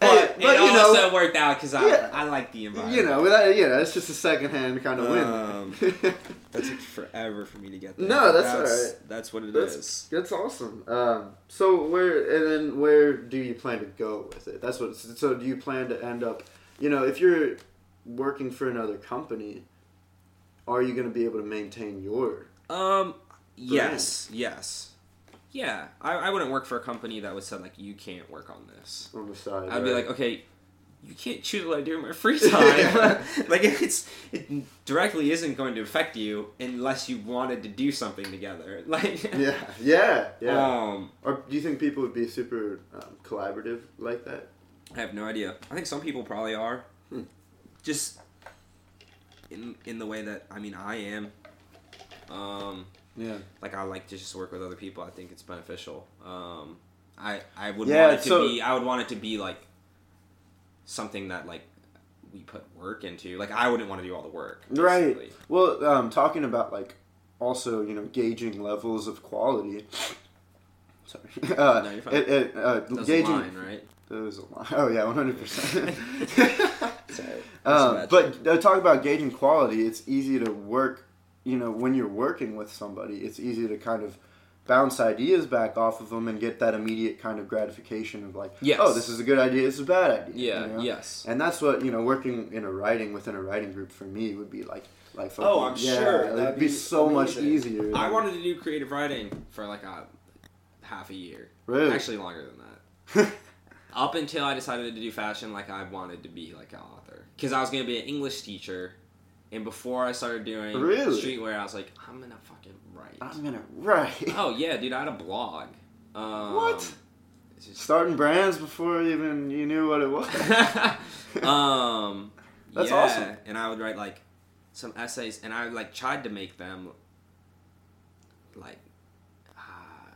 S2: But,
S1: but
S2: it
S1: you know,
S2: also worked out because I,
S1: Yeah.
S2: I like the environment.
S1: you know, you know, it's just a secondhand kind of
S2: Um,
S1: win.
S2: that took forever for me to get there.
S1: No, that's
S2: that's
S1: alright.
S2: That's what it
S1: That's-
S2: is.
S1: That's awesome. Um, so where and then where do you plan to go with it? That's what. So do you plan to end up? You know, if you're working for another company, are you going to be able to maintain your?
S2: Um. Yes. Yes. Yeah. I, I wouldn't work for a company that would say like you can't work on this.
S1: on the side?
S2: I'd be like, okay, you can't choose what I do in my free time. like it's it directly isn't going to affect you unless you wanted to do something together. Like
S1: yeah, yeah, yeah.
S2: Um,
S1: or do you think people would be super um, collaborative like that?
S2: I have no idea. I think some people probably are.
S1: Hmm.
S2: Just in in the way that I mean I am. Um,
S1: Yeah.
S2: like I like to just work with other people. I think it's beneficial. Um, I I would
S1: Yeah,
S2: want it to
S1: so-
S2: be. I would want it to be like something that like we put work into. Like I wouldn't want to do all the work.
S1: Right. Well, um, talking about like also you know gauging levels of quality. Sorry. Uh,
S2: No, you're fine.
S1: It, it, uh,
S2: a
S1: gauging.
S2: line, right?
S1: A line. Oh yeah, one hundred percent.
S2: Sorry.
S1: Um, but uh, talk about gauging quality. It's easy to work. You know, when you're working with somebody, it's easy to kind of bounce ideas back off of them and get that immediate kind of gratification of like,
S2: Yes.
S1: oh, this is a good idea. This is a bad idea.
S2: yeah.
S1: you know?
S2: Yes.
S1: And that's what you know. Working in a writing within a writing group for me would be like, like.
S2: Oh, I'm
S1: yeah,
S2: sure.
S1: It'd
S2: That'd
S1: be,
S2: be
S1: so much
S2: amazing.
S1: easier.
S2: I wanted to do creative writing for like a half a year.
S1: Really?
S2: Actually, longer than that. Up until I decided to do fashion, like I wanted to be like an author because I was gonna be an English teacher, and before I started doing
S1: Really?
S2: streetwear, I was like, I'm gonna fucking write.
S1: I'm gonna write.
S2: oh yeah, dude, I had a blog. Um,
S1: What?
S2: just-
S1: Starting brands before even you knew what it was.
S2: um,
S1: That's
S2: yeah,
S1: awesome.
S2: And I would write like some essays, and I like tried to make them like uh,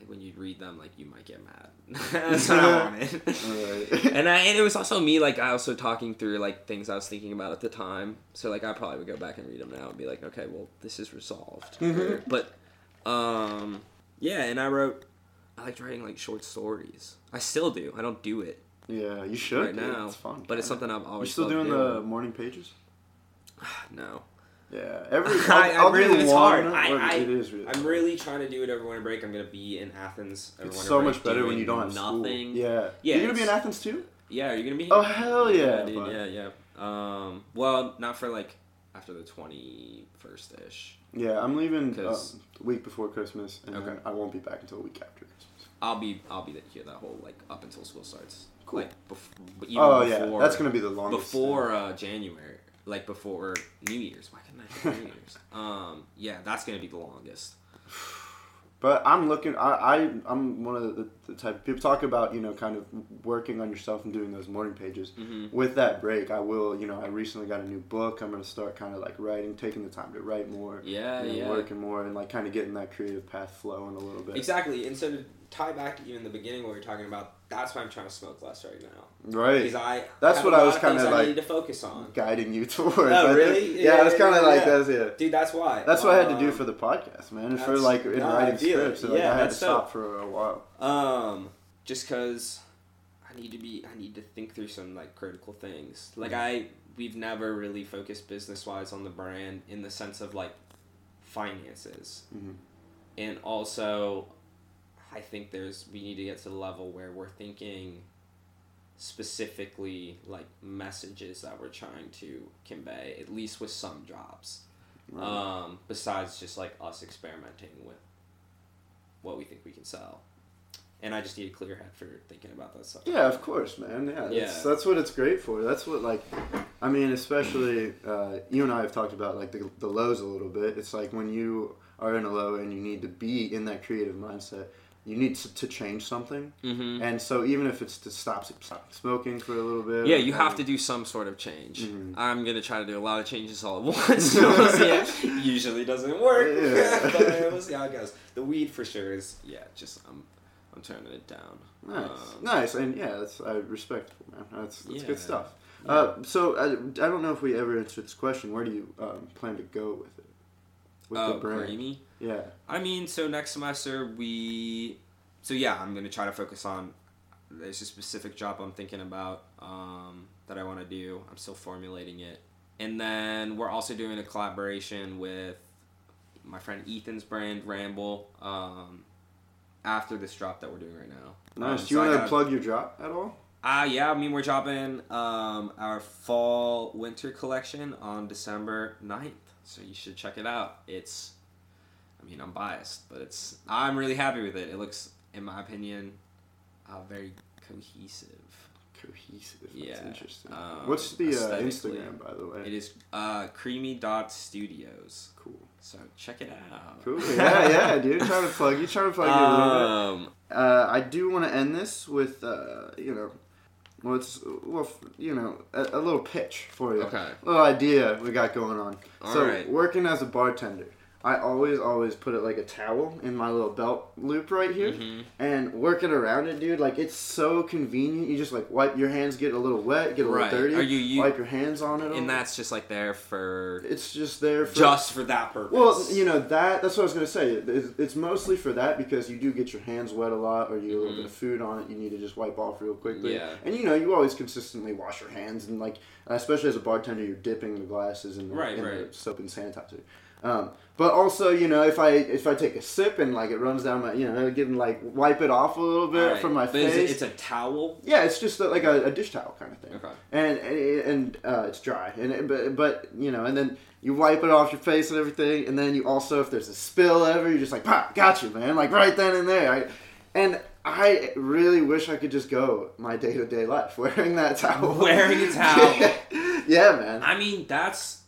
S2: like when you read them, like you might get mad. That's what I wanted.
S1: Alright.
S2: and I, and it was also me like I also talking through like things I was thinking about at the time. So like I probably would go back and read them now and be like, okay, well this is resolved.
S1: Mhm.
S2: But um yeah, and I wrote I liked writing like short stories. I still do. I don't do it
S1: Yeah, you should.
S2: right
S1: dude.
S2: now,
S1: It's fun.
S2: but it's something I've always.
S1: You still
S2: loved
S1: doing the morning pages?
S2: no.
S1: Yeah, every.
S2: I,
S1: I'll,
S2: I, I'll
S1: really
S2: it's hard. I, I,
S1: it is really.
S2: I'm really trying to do it over winter break. I'm gonna be in Athens.
S1: It's so much better when you don't have school.
S2: nothing.
S1: Yeah.
S2: Yeah,
S1: You're gonna be in Athens too.
S2: Yeah, are you gonna be?
S1: Oh hell yeah!
S2: dude, yeah, yeah. Um, well, not for like after the twenty first ish.
S1: Yeah, I'm leaving uh, the week before Christmas, and
S2: Okay.
S1: I won't be back until a week after Christmas.
S2: I'll be I'll be here that whole like up until school starts.
S1: Cool.
S2: Like bef- even
S1: oh
S2: before,
S1: yeah, that's gonna be the longest.
S2: before uh, January, like before New Year's. Why couldn't I New Year's? Um, yeah, that's gonna be the longest.
S1: But I'm looking. I, I I'm one of the, the type people talk about you know kind of working on yourself and doing those morning pages.
S2: hmm
S1: With that break, I will. You know, I recently got a new book. I'm gonna start kind of like writing, taking the time to write more.
S2: Yeah,
S1: you know,
S2: yeah.
S1: working more and like kind of getting that creative path flowing a little bit.
S2: Exactly. And so to tie back to even the beginning where we are talking about, that's why I'm trying to smoke less right now.
S1: Right.
S2: Because I
S1: That's what I was
S2: of
S1: kinda
S2: things I need to focus on.
S1: Guiding you towards.
S2: Oh, really?
S1: Yeah,
S2: Yeah,
S1: I was kind of
S2: yeah,
S1: like
S2: yeah.
S1: that's yeah.
S2: Dude, that's why.
S1: That's what I had to do
S2: Um,
S1: for the podcast, man. And for like in writing scripts, so, like,
S2: Yeah,
S1: I had to stop
S2: dope.
S1: for a while.
S2: Um, just because I need to be, I need to think through some like critical things. Like I, we've never really focused business wise on the brand in the sense of like finances,
S1: Mhm.
S2: and also, I think there's we need to get to the level where we're thinking specifically like messages that we're trying to convey at least with some jobs
S1: Right.
S2: um, besides just like us experimenting with what we think we can sell. And I just need a clear head for thinking about that stuff.
S1: Yeah, of course, man. Yeah, that's,
S2: Yeah.
S1: that's what it's great for. That's what like, I mean, especially uh, you and I have talked about like the, the lows a little bit. It's like when you are in a low and you need to be in that creative mindset, you need to, to change something.
S2: Mm-hmm.
S1: And so even if it's to stop stop smoking for a little bit.
S2: Yeah, you
S1: or-
S2: have to do some sort of change.
S1: Mhm.
S2: I'm gonna try to do a lot of changes all at once. we'll usually doesn't work,
S1: Yeah.
S2: but uh, we'll see how it goes. The weed for sure is yeah. Just I'm I'm turning it down.
S1: Nice,
S2: Um,
S1: nice, and yeah, that's I respect, man. That's that's
S2: Yeah.
S1: good stuff.
S2: Yeah.
S1: Uh, so I, I don't know if we ever answered this question. Where do you um, plan to go with it? With
S2: Oh,
S1: the brand,
S2: creamy.
S1: Yeah.
S2: I mean, so next semester we, so yeah, I'm gonna try to focus on. There's a specific job I'm thinking about um, that I want to do. I'm still formulating it, and then we're also doing a collaboration with my friend Ethan's brand Ramble. Um, after this drop that we're doing right now.
S1: Nice.
S2: Um,
S1: do you
S2: so
S1: want to plug your drop at all?
S2: Ah, yeah. I mean, we're dropping um, our fall winter collection on December 9th. So you should check it out. It's, I mean, I'm biased, but it's, I'm really happy with it. It looks, in my opinion, uh, very cohesive.
S1: Cohesive. That's
S2: Yeah,
S1: interesting.
S2: um,
S1: What's the uh. Instagram, by the way?
S2: It is uh, creamy dot studios.
S1: cool.
S2: So check it out.
S1: Cool. Yeah, yeah, dude. Trying to plug you. Trying to plug you a little bit.
S2: Um,
S1: Uh, I do want to end this with, uh, you know, well, it's well, you know, a, a little pitch for you.
S2: okay.
S1: little idea we got going on.
S2: All
S1: so
S2: right.
S1: working as a bartender, I always always put it like a towel in my little belt loop right here,
S2: Mhm.
S1: and it around it, dude. Like it's so convenient. You just like wipe your hands, get a little wet, get a
S2: Right.
S1: little dirty.
S2: Are you- you-
S1: wipe your hands on it? all.
S2: And that's just like there for,
S1: it's just there for
S2: just for that purpose.
S1: well, you know that. That's what I was gonna say. It's, it's mostly for that because you do get your hands wet a lot, or you get a little
S2: Mhm.
S1: bit of food on it. You need to just wipe off real quickly.
S2: Yeah.
S1: And you know, you always consistently wash your hands, and like, especially as a bartender, you're dipping the glasses in the,
S2: Right,
S1: in the soap and sanitizer. Um, but also, you know, if I if I take a sip and like it runs down my, you know, getting like wipe it off a little bit
S2: Alright,
S1: from my
S2: but
S1: face.
S2: it, it's a towel.
S1: yeah, it's just like a, a dish towel kind of thing
S2: Okay.
S1: and and uh, it's dry and it, but but you know and then you wipe it off your face and everything and then you also if there's a spill ever you're just like pop got you man like right then and there I, and I really wish I could just go my day to day life wearing that towel
S2: Wearing a towel.
S1: yeah man
S2: I mean, that's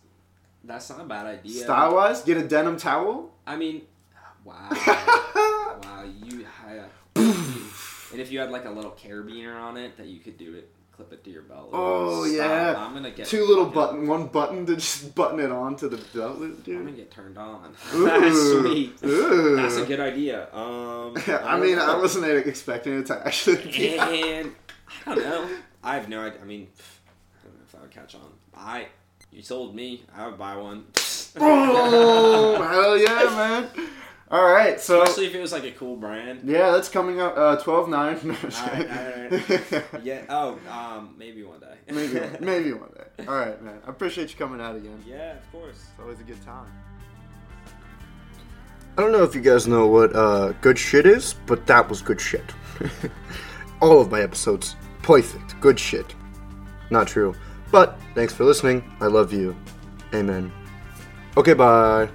S2: that's not a bad idea.
S1: style wise get a denim towel
S2: I mean, wow, wow, you. I, and if you had like a little carabiner on it that you could do it clip it to your belt.
S1: Oh
S2: Stop.
S1: yeah,
S2: I'm gonna get
S1: two little button, one button to just button it on to the belt loop,
S2: I'm gonna get turned on.
S1: Ooh.
S2: That's sweet.
S1: Ooh.
S2: That's a good idea. Um,
S1: I mean, I wasn't expecting it to actually.
S2: And I don't know. I have no idea. I mean, I don't know if I would catch on. I, you sold me. I would buy one.
S1: oh, hell yeah, man! All right, so
S2: Especially if it was like a cool brand.
S1: yeah, that's coming up uh, twelve nine. No, I'm just
S2: All right, Yeah. Oh, um, maybe one day.
S1: maybe, one- maybe one day. All right, man. I appreciate you coming out again.
S2: Yeah, of course.
S1: It's always a good time. I don't know if you guys know what uh, good shit is, but that was good shit. All of my episodes, perfect, good shit. Not true. But thanks for listening. I love you. Amen. Okay, bye.